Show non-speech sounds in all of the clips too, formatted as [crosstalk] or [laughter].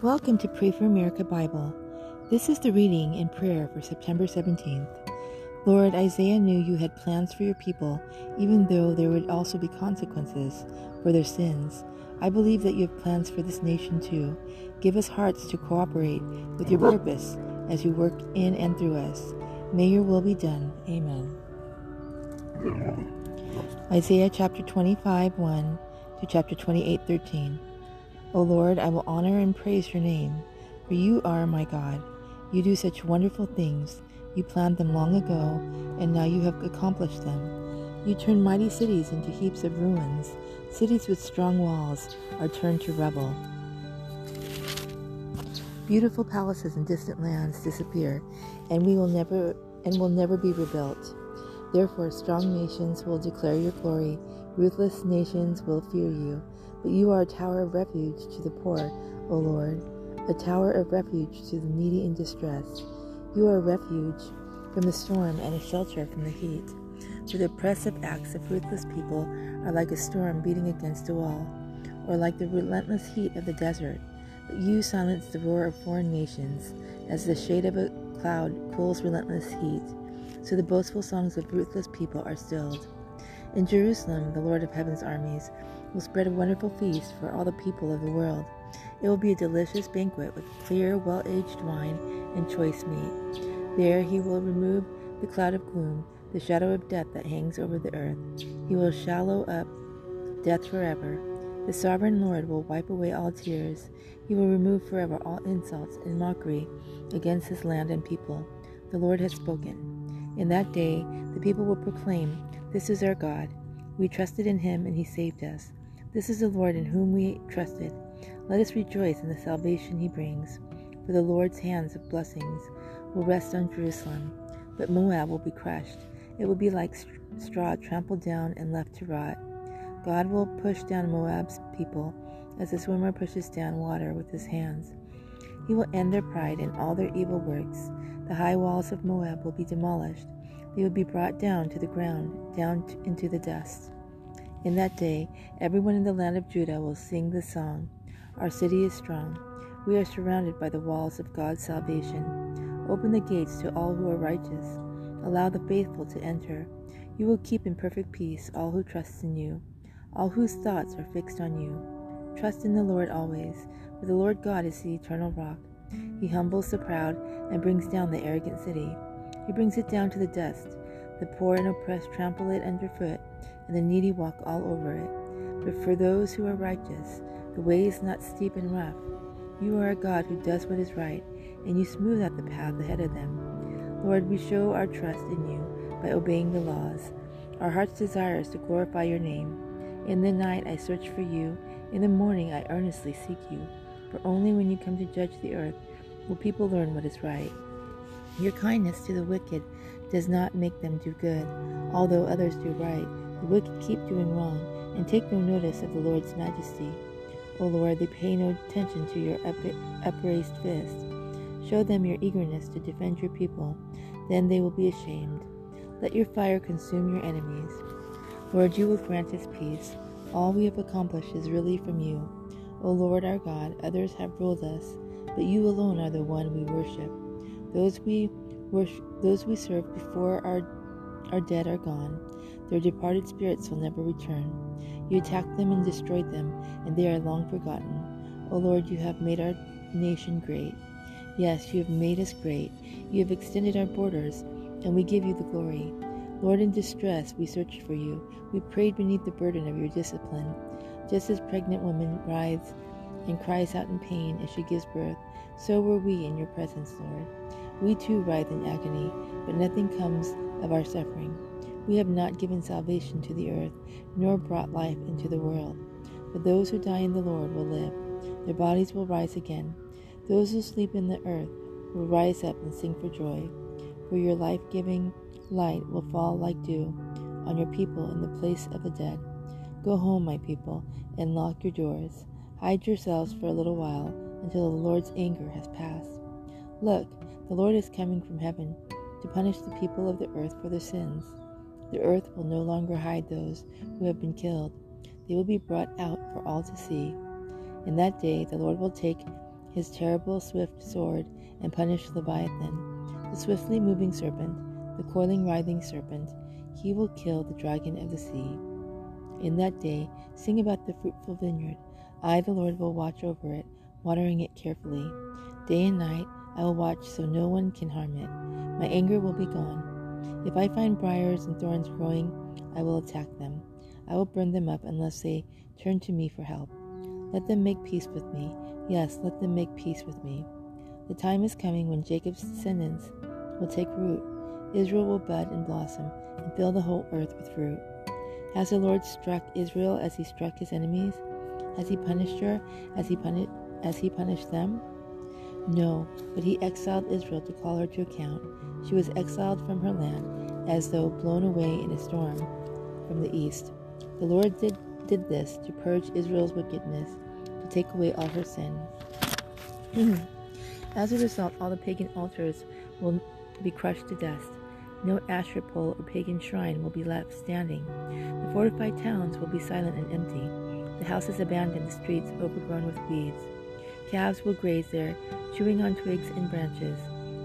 Welcome to Pray for America Bible. This is the reading and prayer for September 17th. Lord, Isaiah knew you had plans for your people, even though there would also be consequences for their sins. I believe that you have plans for this nation too. Give us hearts to cooperate with your purpose as you work in and through us. May your will be done. Amen. Isaiah chapter 25, 1 to chapter 28, 13. O Lord, I will honor and praise your name, for you are my God. You do such wonderful things. You planned them long ago, and now you have accomplished them. You turn mighty cities into heaps of ruins. Cities with strong walls are turned to rubble. Beautiful palaces in distant lands disappear, and we will never and will never be rebuilt. Therefore, strong nations will declare your glory, ruthless nations will fear you. But you are a tower of refuge to the poor, O Lord, a tower of refuge to the needy in distress. You are a refuge from the storm and a shelter from the heat. For the oppressive acts of ruthless people are like a storm beating against a wall, or like the relentless heat of the desert. But you silence the roar of foreign nations, as the shade of a cloud cools relentless heat so the boastful songs of ruthless people are stilled. In Jerusalem, the Lord of heaven's armies will spread a wonderful feast for all the people of the world. It will be a delicious banquet with clear, well aged wine and choice meat. There he will remove the cloud of gloom, the shadow of death that hangs over the earth. He will shallow up death forever. The sovereign Lord will wipe away all tears. He will remove forever all insults and mockery against his land and people. The Lord has spoken. In that day, the people will proclaim, This is our God. We trusted in him, and he saved us. This is the Lord in whom we trusted. Let us rejoice in the salvation he brings. For the Lord's hands of blessings will rest on Jerusalem, but Moab will be crushed. It will be like straw trampled down and left to rot. God will push down Moab's people as a swimmer pushes down water with his hands. He will end their pride and all their evil works. The high walls of Moab will be demolished. They will be brought down to the ground, down into the dust. In that day, everyone in the land of Judah will sing the song Our city is strong. We are surrounded by the walls of God's salvation. Open the gates to all who are righteous. Allow the faithful to enter. You will keep in perfect peace all who trust in you, all whose thoughts are fixed on you. Trust in the Lord always, for the Lord God is the eternal rock. He humbles the proud and brings down the arrogant city. He brings it down to the dust. The poor and oppressed trample it underfoot, and the needy walk all over it. But for those who are righteous, the way is not steep and rough. You are a God who does what is right, and you smooth out the path ahead of them. Lord, we show our trust in you by obeying the laws. Our heart's desire is to glorify your name. In the night I search for you, in the morning I earnestly seek you. For only when you come to judge the earth will people learn what is right. Your kindness to the wicked does not make them do good, although others do right. The wicked keep doing wrong and take no notice of the Lord's majesty. O Lord, they pay no attention to your upraised fist. Show them your eagerness to defend your people, then they will be ashamed. Let your fire consume your enemies. Lord, you will grant us peace. All we have accomplished is really from you. O Lord our God, others have ruled us, but you alone are the one we worship. Those we those we serve before our our dead are gone. Their departed spirits will never return. You attacked them and destroyed them, and they are long forgotten. O Lord, you have made our nation great. Yes, you have made us great. You have extended our borders, and we give you the glory. Lord, in distress we searched for you. We prayed beneath the burden of your discipline. Just as pregnant woman writhes and cries out in pain as she gives birth, so were we in your presence, Lord. We too writhe in agony, but nothing comes of our suffering. We have not given salvation to the earth, nor brought life into the world. But those who die in the Lord will live. Their bodies will rise again. Those who sleep in the earth will rise up and sing for joy. For your life giving light will fall like dew on your people in the place of the dead. Go home, my people, and lock your doors. Hide yourselves for a little while until the Lord's anger has passed. Look, the Lord is coming from heaven to punish the people of the earth for their sins. The earth will no longer hide those who have been killed. They will be brought out for all to see. In that day, the Lord will take his terrible swift sword and punish Leviathan, the swiftly moving serpent, the coiling writhing serpent. He will kill the dragon of the sea. In that day, sing about the fruitful vineyard. I, the Lord, will watch over it, watering it carefully. Day and night I will watch so no one can harm it. My anger will be gone. If I find briars and thorns growing, I will attack them. I will burn them up unless they turn to me for help. Let them make peace with me. Yes, let them make peace with me. The time is coming when Jacob's descendants will take root. Israel will bud and blossom and fill the whole earth with fruit. Has the Lord struck Israel as he struck his enemies? Has he punished her as he, puni- as he punished them? No, but he exiled Israel to call her to account. She was exiled from her land as though blown away in a storm from the east. The Lord did, did this to purge Israel's wickedness, to take away all her sin. [clears throat] As a result, all the pagan altars will be crushed to dust. No Asherah pole or pagan shrine will be left standing. The fortified towns will be silent and empty. The houses abandoned, the streets overgrown with weeds. Calves will graze there, chewing on twigs and branches.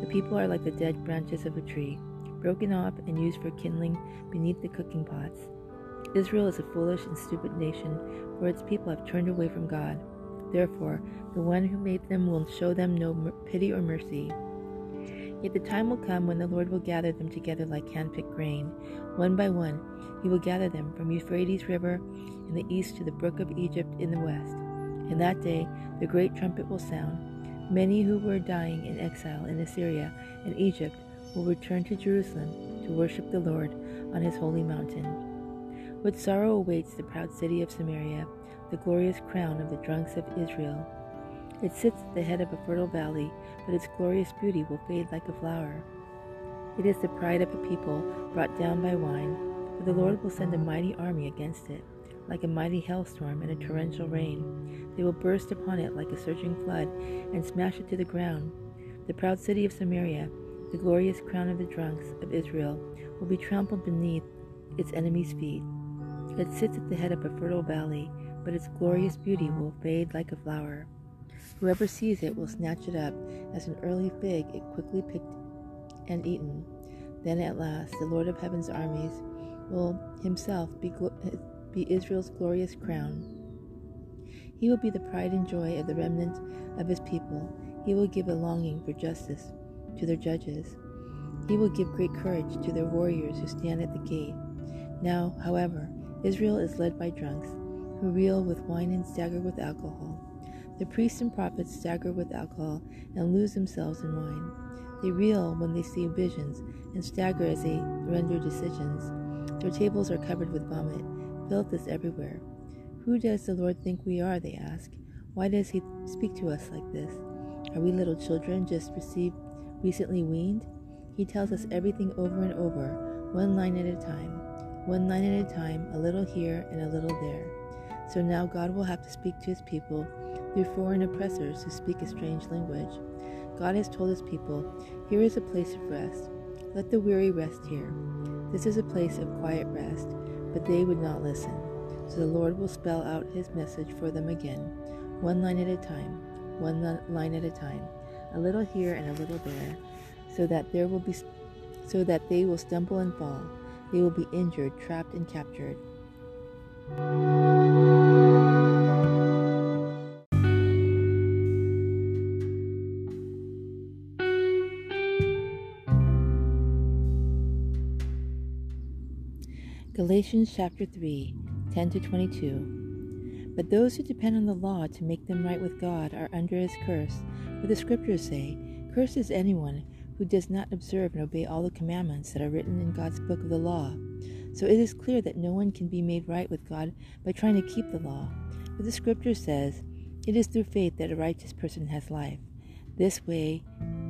The people are like the dead branches of a tree, broken off and used for kindling beneath the cooking pots. Israel is a foolish and stupid nation, for its people have turned away from God. Therefore, the one who made them will show them no pity or mercy. Yet the time will come when the Lord will gather them together like hand-picked grain. One by one, he will gather them from Euphrates River in the east to the brook of Egypt in the west. In that day, the great trumpet will sound. Many who were dying in exile in Assyria and Egypt will return to Jerusalem to worship the Lord on his holy mountain. What sorrow awaits the proud city of Samaria, the glorious crown of the drunks of Israel. It sits at the head of a fertile valley, but its glorious beauty will fade like a flower. It is the pride of a people brought down by wine, but the Lord will send a mighty army against it, like a mighty hailstorm and a torrential rain. They will burst upon it like a surging flood and smash it to the ground. The proud city of Samaria, the glorious crown of the drunks of Israel, will be trampled beneath its enemies' feet. It sits at the head of a fertile valley, but its glorious beauty will fade like a flower. Whoever sees it will snatch it up. As an early fig, it quickly picked and eaten. Then at last, the Lord of heaven's armies will himself be, be Israel's glorious crown. He will be the pride and joy of the remnant of his people. He will give a longing for justice to their judges. He will give great courage to their warriors who stand at the gate. Now, however, Israel is led by drunks who reel with wine and stagger with alcohol. The priests and prophets stagger with alcohol and lose themselves in wine. They reel when they see visions and stagger as they render decisions. Their tables are covered with vomit. Filth is everywhere. Who does the Lord think we are? They ask. Why does he speak to us like this? Are we little children just received, recently weaned? He tells us everything over and over, one line at a time, one line at a time, a little here and a little there. So now God will have to speak to his people through foreign oppressors who speak a strange language. God has told his people, Here is a place of rest. Let the weary rest here. This is a place of quiet rest, but they would not listen. So the Lord will spell out his message for them again, one line at a time, one line at a time, a little here and a little there, so that there will be so that they will stumble and fall. They will be injured, trapped and captured. Galatians chapter 3, 10 to 22. But those who depend on the law to make them right with God are under his curse. For the scriptures say, Cursed is anyone who does not observe and obey all the commandments that are written in God's book of the law. So it is clear that no one can be made right with God by trying to keep the law. For the scripture says, It is through faith that a righteous person has life. This way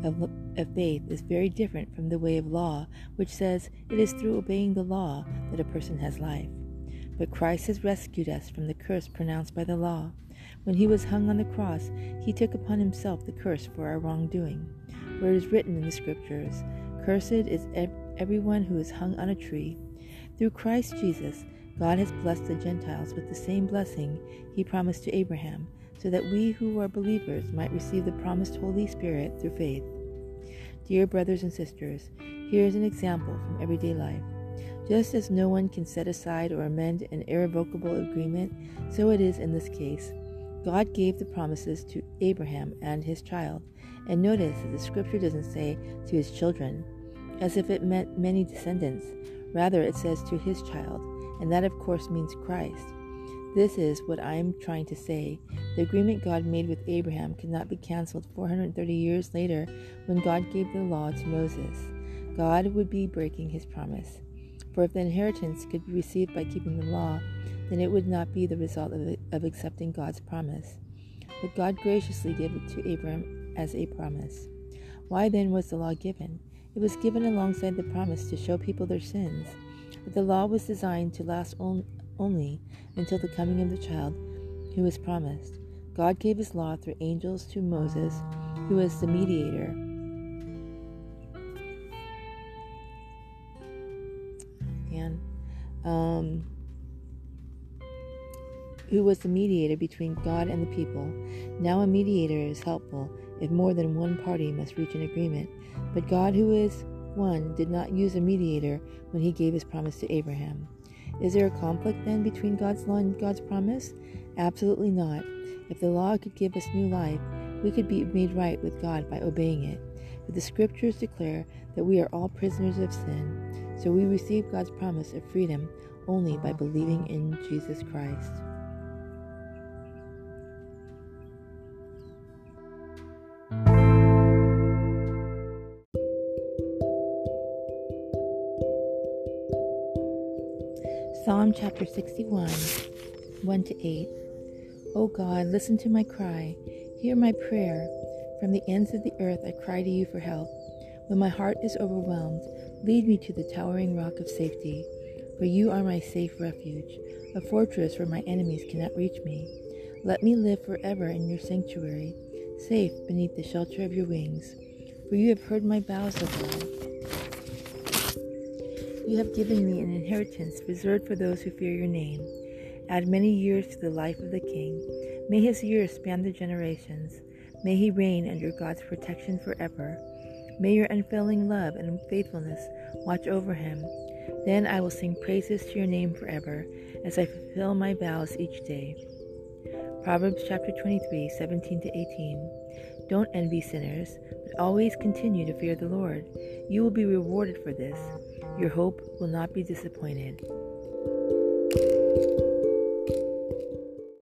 of, of faith is very different from the way of law, which says it is through obeying the law that a person has life. But Christ has rescued us from the curse pronounced by the law. When he was hung on the cross, he took upon himself the curse for our wrongdoing. For it is written in the Scriptures, Cursed is everyone who is hung on a tree. Through Christ Jesus, God has blessed the Gentiles with the same blessing he promised to Abraham so that we who are believers might receive the promised Holy Spirit through faith. Dear brothers and sisters, here is an example from everyday life. Just as no one can set aside or amend an irrevocable agreement, so it is in this case. God gave the promises to Abraham and his child, and notice that the scripture doesn't say to his children, as if it meant many descendants. Rather, it says to his child, and that of course means Christ. This is what I am trying to say. The agreement God made with Abraham could not be canceled 430 years later when God gave the law to Moses. God would be breaking his promise. For if the inheritance could be received by keeping the law, then it would not be the result of, of accepting God's promise. But God graciously gave it to Abram as a promise. Why then was the law given? It was given alongside the promise to show people their sins. But the law was designed to last on, only until the coming of the child who was promised. God gave his law through angels to Moses, who was the mediator. Um, who was the mediator between God and the people. Now a mediator is helpful if more than one party must reach an agreement. But God, who is one, did not use a mediator when he gave his promise to Abraham. Is there a conflict then between God's law and God's promise? Absolutely not. If the law could give us new life, we could be made right with God by obeying it. But the scriptures declare that we are all prisoners of sin, so we receive God's promise of freedom only by believing in Jesus Christ. Psalm chapter 61, 1 to 8. O God, listen to my cry, hear my prayer. From the ends of the earth I cry to you for help. When my heart is overwhelmed, lead me to the towering rock of safety. For you are my safe refuge, a fortress where my enemies cannot reach me. Let me live forever in your sanctuary, safe beneath the shelter of your wings. For you have heard my vows, of God. You have given me an inheritance reserved for those who fear your name. Add many years to the life of the king. May his years span the generations. May he reign under God's protection forever. May your unfailing love and faithfulness watch over him. Then I will sing praises to your name forever as I fulfill my vows each day. Proverbs chapter 23, 17 to 18. Don't envy sinners, but always continue to fear the Lord. You will be rewarded for this. Your hope will not be disappointed.